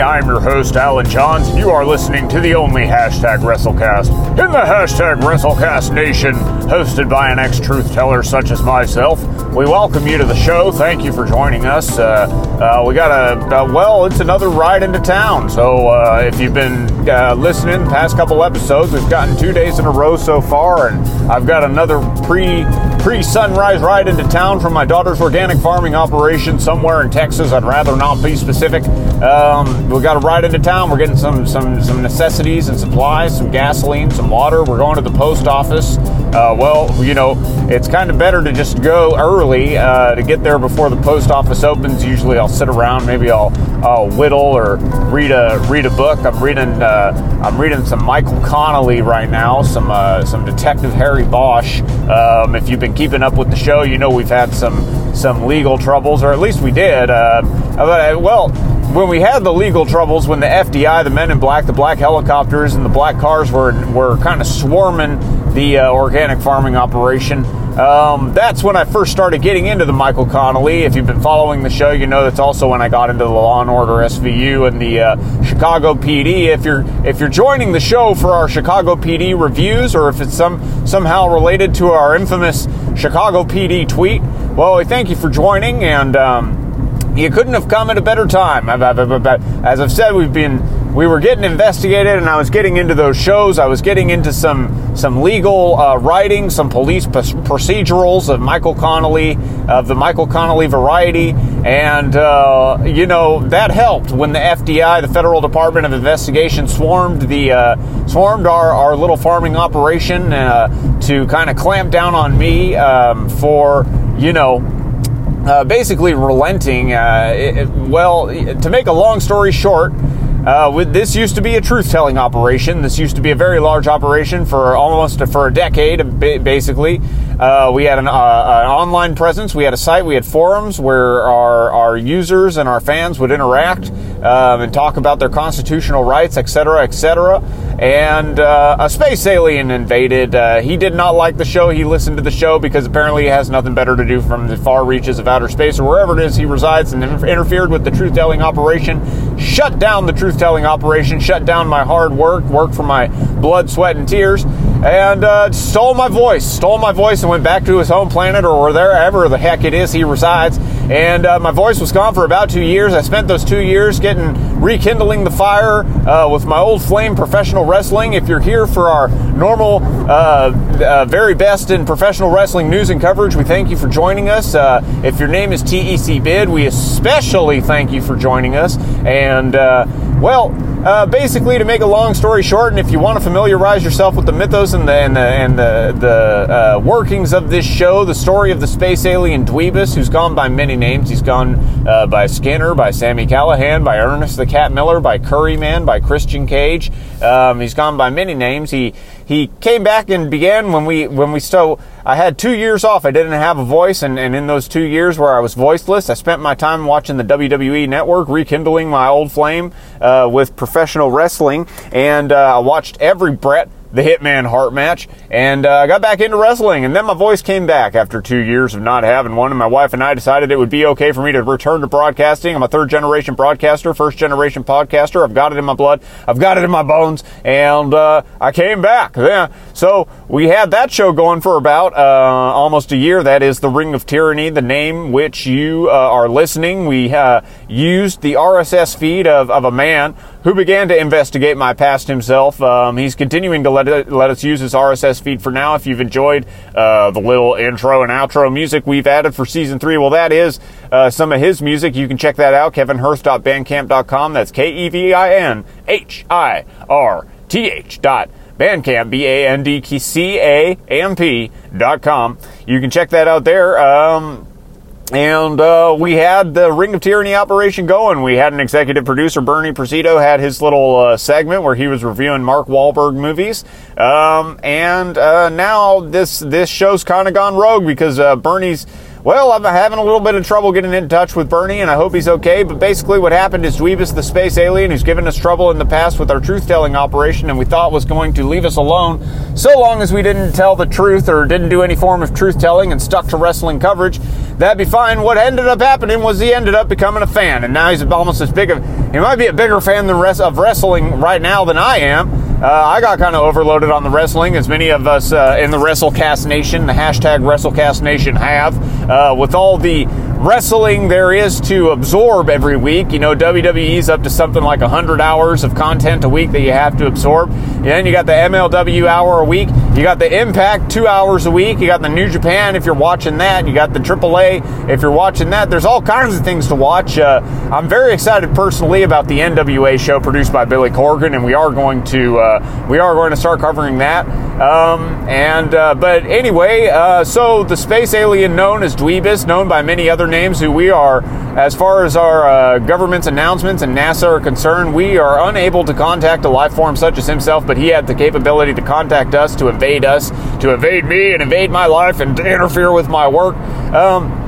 I'm your host, Alan Johns, and you are listening to the only hashtag WrestleCast in the hashtag WrestleCast Nation, hosted by an ex truth teller such as myself. We welcome you to the show. Thank you for joining us. Uh, uh, we got a, well, it's another ride into town. So uh, if you've been uh, listening the past couple episodes, we've gotten two days in a row so far, and I've got another pre pre sunrise ride into town from my daughter's organic farming operation somewhere in Texas. I'd rather not be specific. Um, we got a ride into town. We're getting some some some necessities and supplies, some gasoline, some water. We're going to the post office. Uh, well, you know, it's kind of better to just go early uh, to get there before the post office opens. Usually, I'll sit around. Maybe I'll, I'll whittle or read a read a book. I'm reading uh, I'm reading some Michael Connelly right now. Some uh, some Detective Harry Bosch. Um, if you've been keeping up with the show, you know we've had some some legal troubles, or at least we did. Uh, well when we had the legal troubles, when the FDI, the Men in Black, the black helicopters, and the black cars were were kind of swarming the uh, organic farming operation, um, that's when I first started getting into the Michael Connelly. If you've been following the show, you know that's also when I got into the Law and Order SVU and the uh, Chicago PD. If you're if you're joining the show for our Chicago PD reviews, or if it's some somehow related to our infamous Chicago PD tweet, well, we thank you for joining and. Um, you couldn't have come at a better time. As I've said, we've been we were getting investigated, and I was getting into those shows. I was getting into some some legal uh, writing, some police procedurals of Michael Connelly of the Michael Connelly variety, and uh, you know that helped when the FDI, the Federal Department of Investigation, swarmed the uh, swarmed our, our little farming operation uh, to kind of clamp down on me um, for you know uh, basically relenting. Uh, it, well, to make a long story short, uh, with, this used to be a truth-telling operation. This used to be a very large operation for almost a, for a decade, basically. Uh, we had an, uh, an, online presence. We had a site. We had forums where our, our users and our fans would interact um, and talk about their constitutional rights, etc., etc. And uh, a space alien invaded. Uh, he did not like the show. He listened to the show because apparently he has nothing better to do from the far reaches of outer space or wherever it is he resides, and interfered with the truth-telling operation. Shut down the truth truth telling operation, shut down my hard work, work for my blood, sweat, and tears, and uh, stole my voice, stole my voice, and went back to his home planet or wherever the heck it is he resides. And uh, my voice was gone for about two years. I spent those two years getting rekindling the fire uh, with my old flame professional wrestling. If you're here for our normal, uh, uh, very best in professional wrestling news and coverage, we thank you for joining us. Uh, if your name is TEC Bid, we especially thank you for joining us. And well, uh, basically, to make a long story short, and if you want to familiarize yourself with the mythos and the and the and the, the uh, workings of this show, the story of the space alien Dweebus, who's gone by many names. He's gone uh, by Skinner, by Sami Callihan, by Ernest the Cat Miller, by Curry Man, by Christian Cage. Um, he's gone by many names. He he came back and began when we when we still I had two years off. I didn't have a voice, and, and in those two years where I was voiceless, I spent my time watching the WWE Network, rekindling my old flame uh, with professional wrestling, and uh, I watched every Bret the Hitman Hart match, and uh, I got back into wrestling. And then my voice came back after two years of not having one. And my wife and I decided it would be okay for me to return to broadcasting. I'm a third generation broadcaster, first generation podcaster. I've got it in my blood, I've got it in my bones, and uh, I came back. Yeah. So we had that show going for about uh, almost a year. That is the Ring of Tyranny, the name which you uh, are listening. We uh, used the RSS feed of, of a man who began to investigate my past himself. Um, he's continuing to let, it, let us use his RSS feed for now. If you've enjoyed uh, the little intro and outro music we've added for season three, well, that is uh, some of his music. You can check that out, kevinhirth.bandcamp.com. That's K E V I N H I R T H dot Bandcamp, B A N D C A M P dot com. You can check that out there. Um, and uh, we had the Ring of Tyranny operation going. We had an executive producer, Bernie Presido, had his little uh, segment where he was reviewing Mark Wahlberg movies. Um, and uh, now this this show's kind of gone rogue because uh, Bernie's well, I'm having a little bit of trouble getting in touch with Bernie, and I hope he's okay. But basically, what happened is Dweebus, the space alien, who's given us trouble in the past with our truth telling operation, and we thought was going to leave us alone so long as we didn't tell the truth or didn't do any form of truth telling and stuck to wrestling coverage, that'd be fine. What ended up happening was he ended up becoming a fan, and now he's almost as big of he might be a bigger fan than rest of wrestling right now than I am. Uh, I got kind of overloaded on the wrestling, as many of us uh, in the WrestleCast Nation, the hashtag WrestleCast Nation, have. Uh, with all the wrestling there is to absorb every week. You know, WWE's up to something like 100 hours of content a week that you have to absorb. And then you got the MLW hour a week. You got the Impact two hours a week. You got the New Japan if you're watching that. You got the AAA if you're watching that. There's all kinds of things to watch. Uh, I'm very excited personally about the NWA show produced by Billy Corgan, and we are going to uh, we are going to start covering that. Um, and uh, but anyway, uh, so the space alien known as Dweebus, known by many other names, who we are, as far as our uh, government's announcements and NASA are concerned, we are unable to contact a life form such as himself. But he had the capability to contact us, to invade us, to invade me, and invade my life, and to interfere with my work. Um,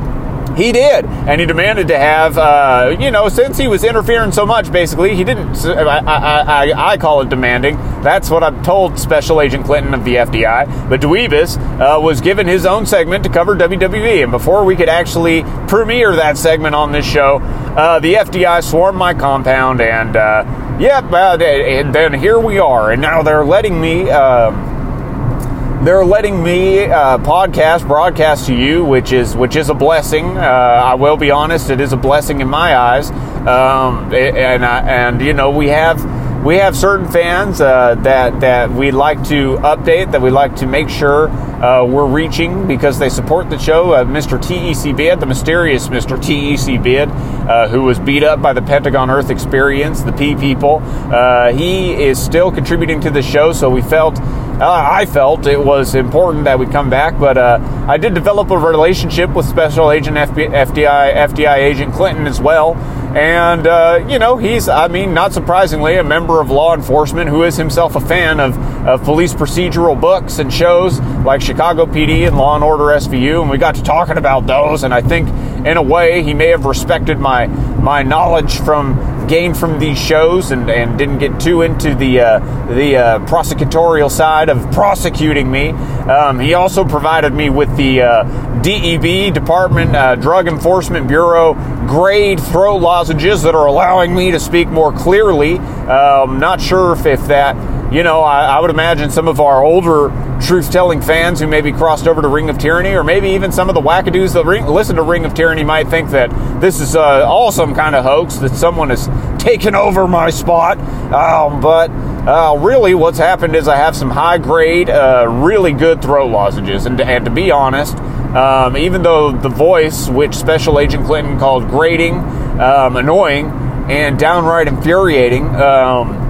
he did, and he demanded to have, uh, you know, since he was interfering so much, basically, he didn't. I, I, I, I call it demanding. That's what I've told Special Agent Clinton of the FBI. But Dweebus uh, was given his own segment to cover WWE, and before we could actually premiere that segment on this show, uh, the FBI swarmed my compound, and uh, yep, and then here we are, and now they're letting me. Um, they're letting me uh, podcast broadcast to you, which is which is a blessing. Uh, I will be honest; it is a blessing in my eyes. Um, and and you know we have we have certain fans uh, that that we like to update, that we like to make sure uh, we're reaching because they support the show. Uh, Mr. TEC Bid, the mysterious Mr. TEC Bid, uh, who was beat up by the Pentagon Earth Experience, the P people, he is still contributing to the show. So we felt. Uh, I felt it was important that we come back, but I did develop a relationship with Special Agent FBI, FDI Agent Clinton as well. And, uh, you know, he's, I mean, not surprisingly, a member of law enforcement who is himself a fan of, of police procedural books and shows like Chicago PD and Law and Order SVU. And we got to talking about those. And I think, in a way, he may have respected my, my knowledge from gained from these shows and, and didn't get too into the uh, the uh, prosecutorial side of prosecuting me. Um, he also provided me with the uh, DEB Department uh, Drug Enforcement Bureau grade throat lozenges that are allowing me to speak more clearly. Um, not sure if, if that you know, I, I, would imagine some of our older truth telling fans who maybe crossed over to Ring of Tyranny, or maybe even some of the wackadoos that listen to Ring of Tyranny might think that this is uh, all some kind of hoax, that someone has taken over my spot. Um, but uh, really, what's happened is I have some high grade, uh, really good throat lozenges. And, and to be honest, um, even though the voice, which Special Agent Clinton called grating, um, annoying, and downright infuriating, um,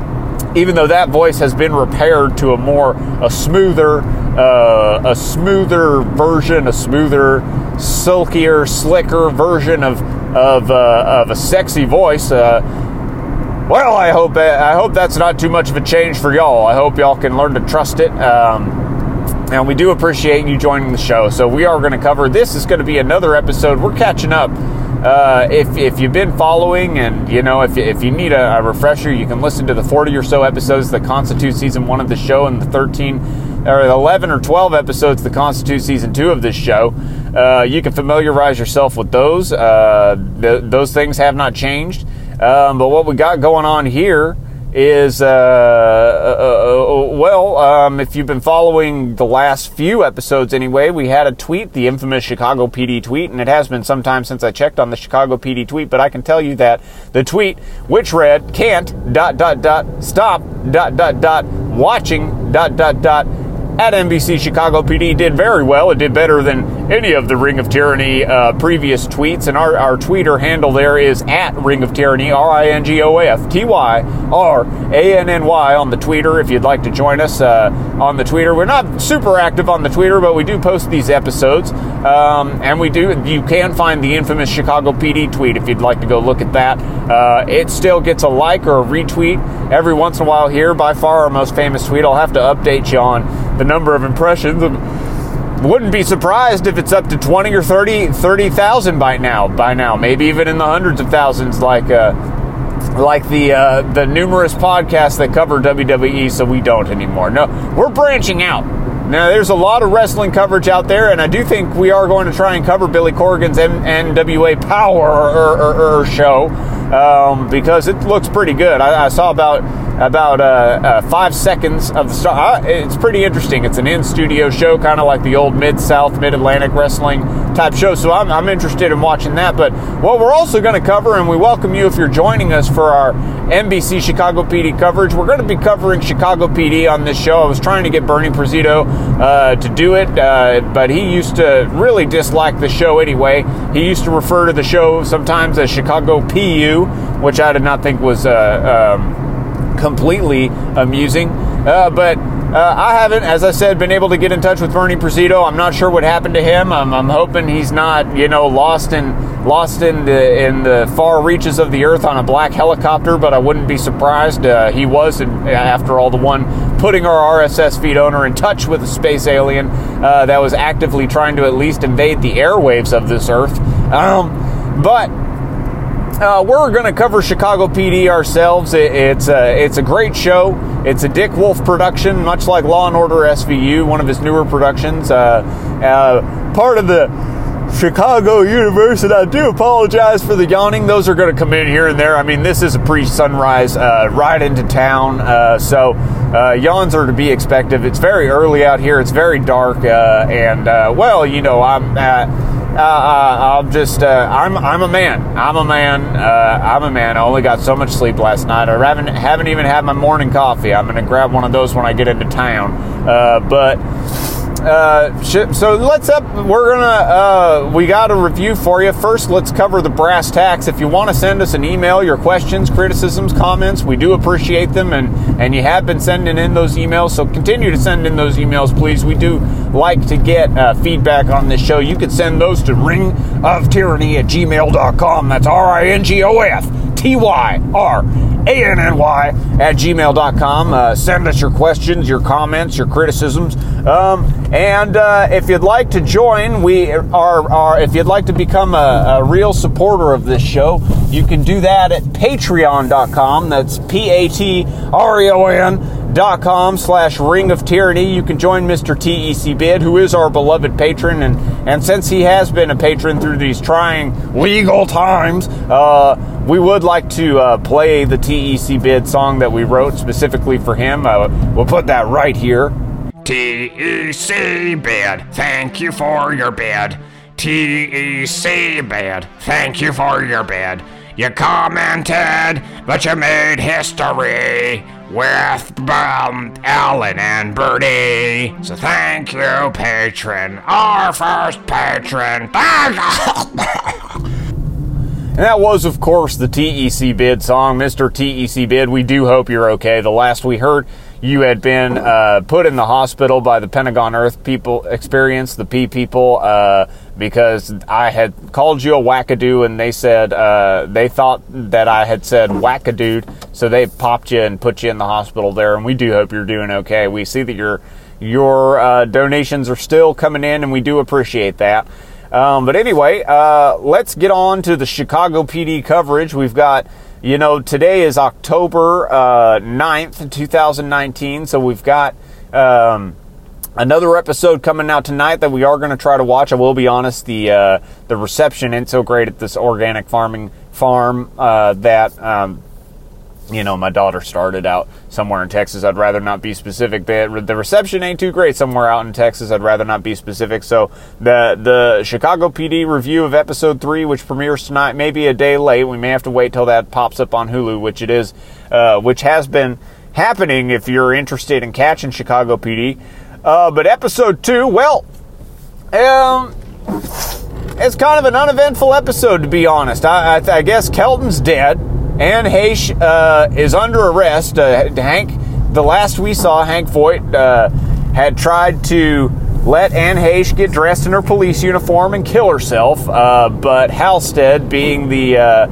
even though that voice has been repaired to a more a smoother uh, a smoother version, a smoother, silkier, slicker version of of, uh, of a sexy voice. Uh, well, I hope I hope that's not too much of a change for y'all. I hope y'all can learn to trust it. Um, and we do appreciate you joining the show. So we are going to cover this. Is going to be another episode. We're catching up uh, if, if you've been following and you know if, if you need a, a, refresher you can listen to the 40 or so episodes that constitute season one of the show and the 13 or 11 or 12 episodes that constitute season two of this show. Uh, you can familiarize yourself with those. Uh, th- those things have not changed. Um, but what we got going on here is uh, uh, uh, well, um, if you've been following the last few episodes anyway, we had a tweet, the infamous Chicago PD tweet, and it has been some time since I checked on the Chicago PD tweet, but I can tell you that the tweet, which read, can't, dot, dot, dot, stop, dot, dot, dot, watching, dot, dot, dot, at NBC Chicago PD did very well. It did better than any of the Ring of Tyranny uh, previous tweets. And our, our tweeter handle there is at Ring of Tyranny, R I N G O F T Y R A N N Y on the tweeter if you'd like to join us uh, on the tweeter. We're not super active on the tweeter, but we do post these episodes. Um, and we do, you can find the infamous Chicago PD tweet if you'd like to go look at that. Uh, it still gets a like or a retweet every once in a while here. By far our most famous tweet. I'll have to update you on the number of impressions. Wouldn't be surprised if it's up to 20 or 30 30,000 by now. By now, maybe even in the hundreds of thousands, like uh, like the uh, the numerous podcasts that cover WWE. So we don't anymore. No, we're branching out. Now, there's a lot of wrestling coverage out there, and I do think we are going to try and cover Billy Corgan's NWA Power show um, because it looks pretty good. I, I saw about about uh, uh, five seconds of the start. Uh, it's pretty interesting. It's an in studio show, kind of like the old Mid South, Mid Atlantic wrestling type show. So I'm, I'm interested in watching that. But what we're also going to cover, and we welcome you if you're joining us for our NBC Chicago PD coverage, we're going to be covering Chicago PD on this show. I was trying to get Bernie Prezito uh, to do it, uh, but he used to really dislike the show anyway. He used to refer to the show sometimes as Chicago PU, which I did not think was. Uh, um, completely amusing. Uh, but uh, I haven't, as I said, been able to get in touch with Bernie Prezito. I'm not sure what happened to him. I'm, I'm, hoping he's not, you know, lost in lost in the in the far reaches of the earth on a black helicopter. But I wouldn't be surprised. Uh, he was, after all, the one putting our RSS feed owner in touch with a space alien uh, that was actively trying to at least invade the airwaves of this earth. Um, but uh, we're going to cover Chicago PD ourselves. It, it's a, it's a great show. It's a Dick Wolf production, much like Law and Order SVU, one of his newer productions. Uh, uh, part of the Chicago universe, and I do apologize for the yawning. Those are going to come in here and there. I mean, this is a pre-sunrise uh, ride into town, uh, so uh, yawns are to be expected. It's very early out here. It's very dark, and well, you know, I'm uh, uh, I'm just uh, I'm I'm a man. I'm a man. Uh, I'm a man. I only got so much sleep last night. I haven't haven't even had my morning coffee. I'm gonna grab one of those when I get into town. Uh, but uh, so let's up. We're gonna uh, we got a review for you. First, let's cover the brass tacks. If you want to send us an email, your questions, criticisms, comments, we do appreciate them, and and you have been sending in those emails. So continue to send in those emails, please. We do like to get uh, feedback on this show. You can send those to ringof at gmail.com. That's R I N G O F T Y R A-N-N-Y at gmail.com. Uh, send us your questions, your comments, your criticisms. Um, and uh, if you'd like to join, we are, are if you'd like to become a, a, real supporter of this show, you can do that at patreon.com. That's P-A-T-R-E-O-N dot com slash ring of tyranny you can join mr tec bid who is our beloved patron and and since he has been a patron through these trying legal times uh, we would like to uh, play the TEC bid song that we wrote specifically for him. Uh, we'll put that right here. TEC bid, thank you for your bid. TEC bid, thank you for your bid. You commented, but you made history with um, Alan and Bertie. So thank you, patron, our first patron. And that was, of course, the TEC Bid song, Mr. TEC Bid. We do hope you're okay. The last we heard, you had been uh, put in the hospital by the Pentagon Earth people experience, the P people, uh, because I had called you a wackadoo, and they said uh, they thought that I had said wackadoo, so they popped you and put you in the hospital there. And we do hope you're doing okay. We see that your your uh, donations are still coming in, and we do appreciate that. Um, but anyway, uh, let's get on to the Chicago PD coverage. We've got, you know, today is October uh, 9th, 2019. So we've got um, another episode coming out tonight that we are going to try to watch. I will be honest, the uh, the reception ain't so great at this organic farming farm uh, that um, you know, my daughter started out somewhere in Texas. I'd rather not be specific, the reception ain't too great somewhere out in Texas. I'd rather not be specific. So the the Chicago PD review of episode three, which premieres tonight, may be a day late. We may have to wait till that pops up on Hulu, which it is, uh, which has been happening if you're interested in catching Chicago PD. Uh, but episode two, well, um, it's kind of an uneventful episode to be honest. I, I, I guess Kelton's dead. Anne Heche uh, is under arrest. Uh, Hank, the last we saw, Hank Voight uh, had tried to let Anne Heche get dressed in her police uniform and kill herself, uh, but Halstead, being the uh,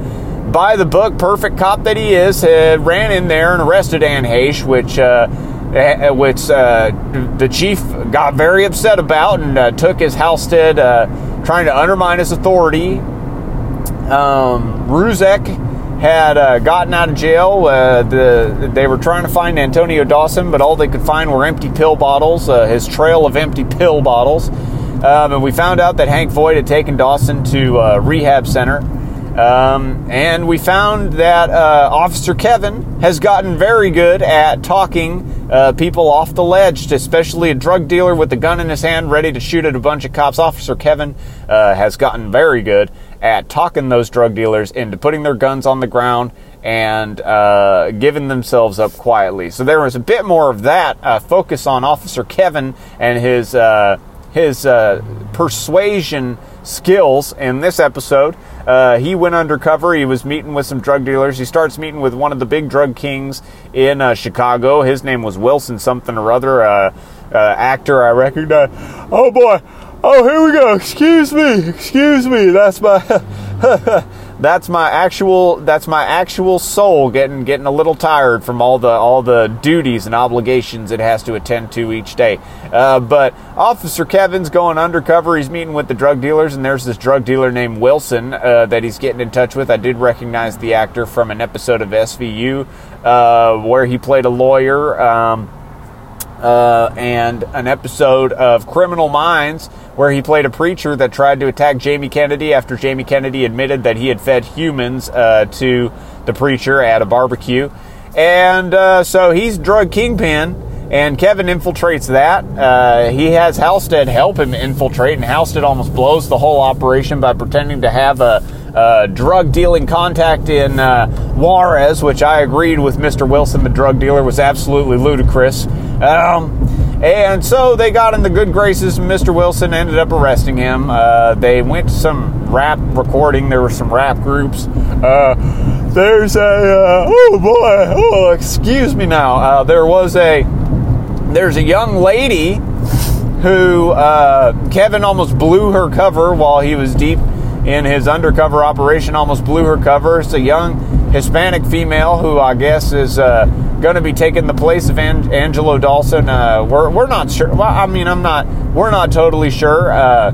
by the book perfect cop that he is, ran in there and arrested Anne Heche, which uh, which the chief got very upset about and took his Halstead, trying to undermine his authority. Um, Ruzek had uh, gotten out of jail. Uh, the, they were trying to find Antonio Dawson, but all they could find were empty pill bottles, uh, his trail of empty pill bottles. Um, and we found out that Hank Voight had taken Dawson to a rehab center. Um, and we found that uh, Officer Kevin has gotten very good at talking uh, people off the ledge, especially a drug dealer with a gun in his hand ready to shoot at a bunch of cops. Officer Kevin uh, has gotten very good at talking those drug dealers into putting their guns on the ground and uh, giving themselves up quietly. So there was a bit more of that uh, focus on Officer Kevin and his uh, his uh, persuasion skills in this episode. Uh, he went undercover. He was meeting with some drug dealers. He starts meeting with one of the big drug kings in uh, Chicago. His name was Wilson something or other, actor I recognize. Oh boy, Oh, here we go. Excuse me. Excuse me. That's my that's my actual that's my actual soul getting getting a little tired from all the all the duties and obligations it has to attend to each day. Uh, but Officer Kevin's going undercover. He's meeting with the drug dealers, and there's this drug dealer named Wilson uh, that he's getting in touch with. I did recognize the actor from an episode of SVU uh, where he played a lawyer. Um, uh, and an episode of Criminal Minds where he played a preacher that tried to attack Jamie Kennedy after Jamie Kennedy admitted that he had fed humans uh, to the preacher at a barbecue. And uh, so he's drug kingpin, and Kevin infiltrates that. Uh, he has Halstead help him infiltrate, and Halstead almost blows the whole operation by pretending to have a, a drug dealing contact in uh, Juarez, which I agreed with Mr. Wilson, the drug dealer, was absolutely ludicrous. Um, and so they got in the good graces Mr. Wilson, ended up arresting him. Uh, they went to some rap recording. There were some rap groups. Uh, there's a, uh, oh boy, oh, excuse me now. Uh, there was a, there's a young lady who uh, Kevin almost blew her cover while he was deep in his undercover operation, almost blew her cover. It's a young Hispanic female who I guess is uh, going to be taking the place of An- Angelo Dawson. Uh, we're, we're not sure. Well, I mean, I'm not. We're not totally sure. Uh,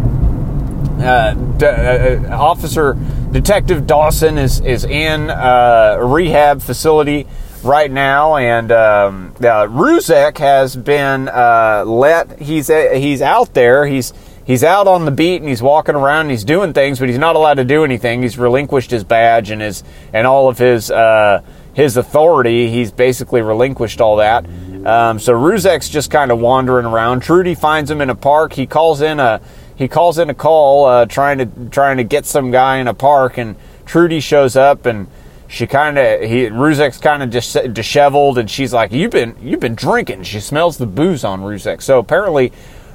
uh, uh, Officer Detective Dawson is is in uh, a rehab facility right now, and um, Ruzek has been uh, let. He's he's out there. He's he's out on the beat and he's walking around and he's doing things, but he's not allowed to do anything. He's relinquished his badge and his and all of his uh, his authority. He's basically relinquished all that. Um, so Ruzek's just kind of wandering around. Trudy finds him in a park. He calls in a he calls in a call uh, trying to trying to get some guy in a park, and Trudy shows up and she kind of he Ruzek's kind of just disheveled, and she's like, "You've been you've been drinking." She smells the booze on Ruzek. So apparently.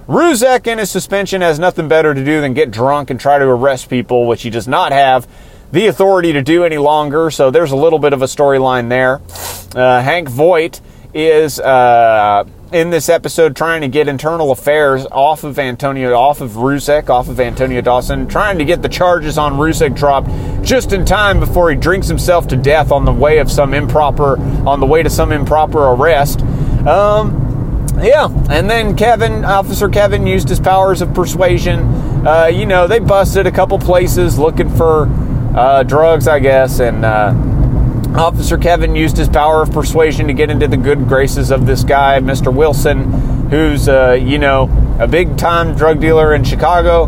Ruzek in his suspension has nothing better to do than get drunk and try to arrest people, which he does not have the authority to do any longer. So there's a little bit of a storyline there. Uh, Hank Voight is uh, in this episode trying to get internal affairs off of Antonio, off of Ruzek, off of Antonio Dawson, trying to get the charges on Ruzek dropped just in time before he drinks himself to death on the way of some improper, on the way to some improper arrest. Um, yeah, and then Kevin, Officer Kevin, used his powers of persuasion. Uh, you know, they busted a couple places looking for uh, drugs, I guess, and uh, Officer Kevin used his power of persuasion to get into the good graces of this guy, Mr. Wilson, who's, uh, you know, a big time drug dealer in Chicago.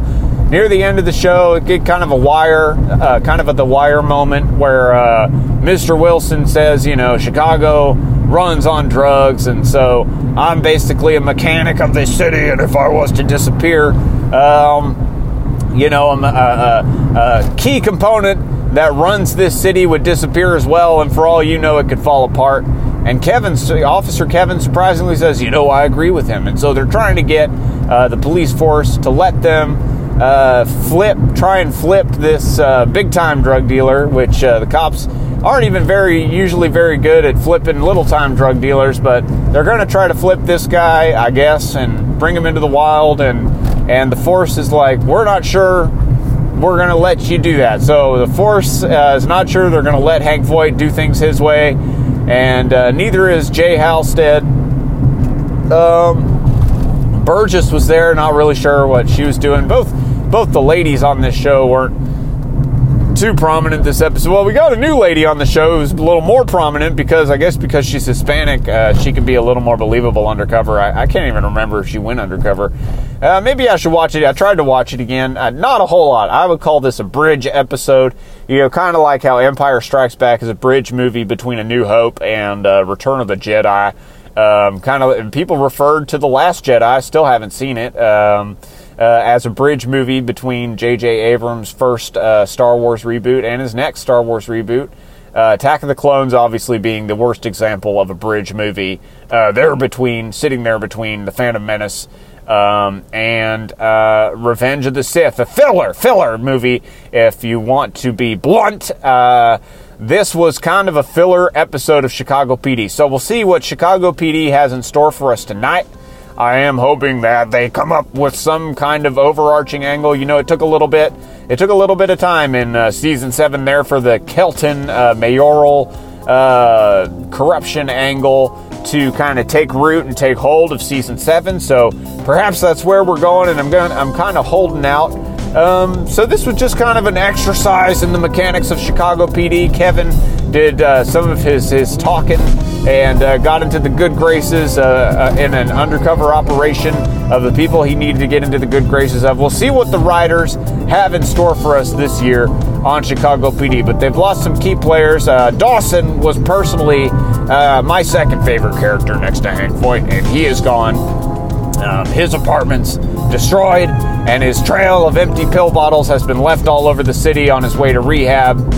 Near the end of the show, it get kind of a wire, uh, kind of a the wire moment where uh, Mr. Wilson says, you know, Chicago runs on drugs, and so I'm basically a mechanic of this city, and if I was to disappear, um, you know, a, a, a, key component that runs this city would disappear as well, and for all you know, it could fall apart. And Kevin, Officer Kevin, surprisingly says, "You know, I agree with him." And so they're trying to get uh, the police force to let them uh, flip, try and flip this uh, big-time drug dealer, which uh, the cops aren't even very usually very good at flipping little-time drug dealers, but they're going to try to flip this guy, I guess, and bring him into the wild and and the Force is like, we're not sure we're going to let you do that. So the Force uh, is not sure they're going to let Hank Voight do things his way, and uh, neither is Jay Halstead. Um, Burgess was there, not really sure what she was doing. Both both the ladies on this show weren't too prominent this episode. Well, we got a new lady on the show who's a little more prominent because I guess because she's Hispanic, uh, she can be a little more believable undercover. I, I can't even remember if she went undercover. Uh, maybe I should watch it. I tried to watch it again. Uh, not a whole lot. I would call this a bridge episode. You know, kind of like how Empire Strikes Back is a bridge movie between A New Hope and uh, Return of the Jedi. Um, kind of, people referred to The Last Jedi. Still haven't seen it. Um, uh, as a bridge movie between J.J. Abrams' first uh, Star Wars reboot and his next Star Wars reboot. Uh, Attack of the Clones, obviously, being the worst example of a bridge movie. Uh, there between, sitting there between The Phantom Menace um, and uh, Revenge of the Sith, a filler, filler movie, if you want to be blunt. Uh, this was kind of a filler episode of Chicago PD. So we'll see what Chicago PD has in store for us tonight. I am hoping that they come up with some kind of overarching angle. You know, it took a little bit. It took a little bit of time in uh, season seven there for the Kelton uh, mayoral uh, corruption angle to kind of take root and take hold of season seven. So perhaps that's where we're going, and I'm going. I'm kind of holding out. Um, so this was just kind of an exercise in the mechanics of Chicago PD. Kevin did uh, some of his his talking and uh, got into the good graces uh, uh, in an undercover operation of the people he needed to get into the good graces of. We'll see what the writers have in store for us this year on Chicago PD, but they've lost some key players. Uh, Dawson was personally uh, my second favorite character next to Hank Voight, and he is gone. Um, his apartment's destroyed, and his trail of empty pill bottles has been left all over the city on his way to rehab.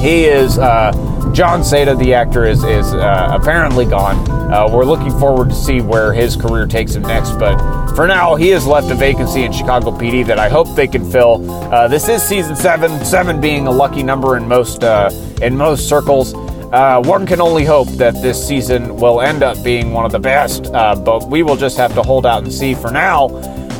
He is uh, Jon Seda, the actor, is is uh, apparently gone. Uh, we're looking forward to see where his career takes him next, but for now, he has left a vacancy in Chicago PD that I hope they can fill. Uh, this is season seven, seven being a lucky number in most uh, in most circles. Uh, one can only hope that this season will end up being one of the best, uh, but we will just have to hold out and see. For now,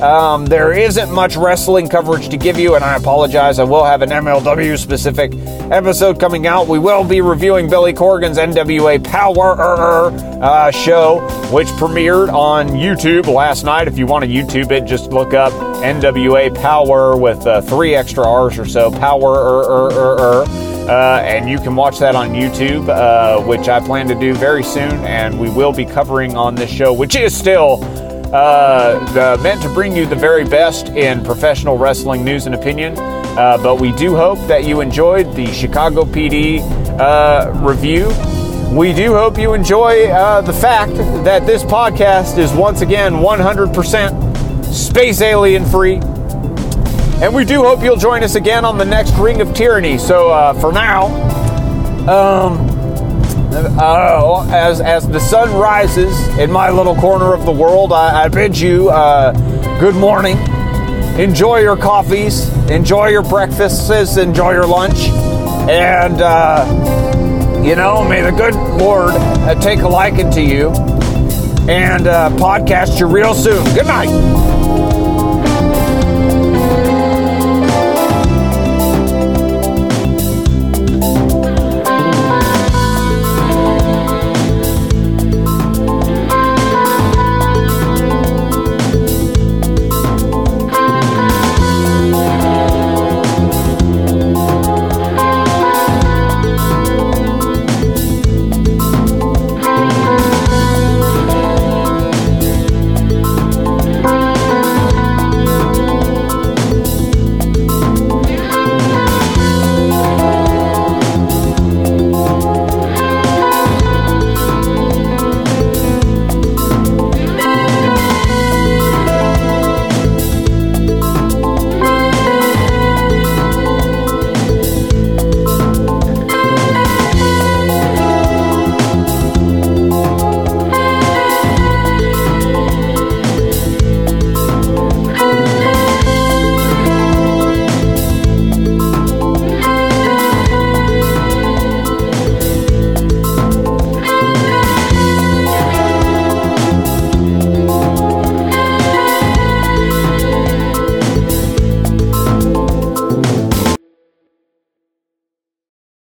um, there isn't much wrestling coverage to give you, and I apologize. I will have an MLW specific episode coming out. We will be reviewing Billy Corgan's NWA Power uh, show, which premiered on YouTube last night. If you want to YouTube it, just look up NWA Power with uh, three extra R's or so. Power. Uh, and you can watch that on YouTube, uh, which I plan to do very soon, and we will be covering on this show, which is still uh, meant to bring you the very best in professional wrestling news and opinion. Uh, but we do hope that you enjoyed the Chicago PD uh, review. We do hope you enjoy uh, the fact that this podcast is once again 100% space alien free. And we do hope you'll join us again on the next Ring of Tyranny. So uh, for now, um, uh, as as the sun rises in my little corner of the world, I, I bid you uh, good morning. Enjoy your coffees, enjoy your breakfasts, enjoy your lunch, and uh, you know, may the good Lord uh, take a liking to you and uh, podcast you real soon. Good night.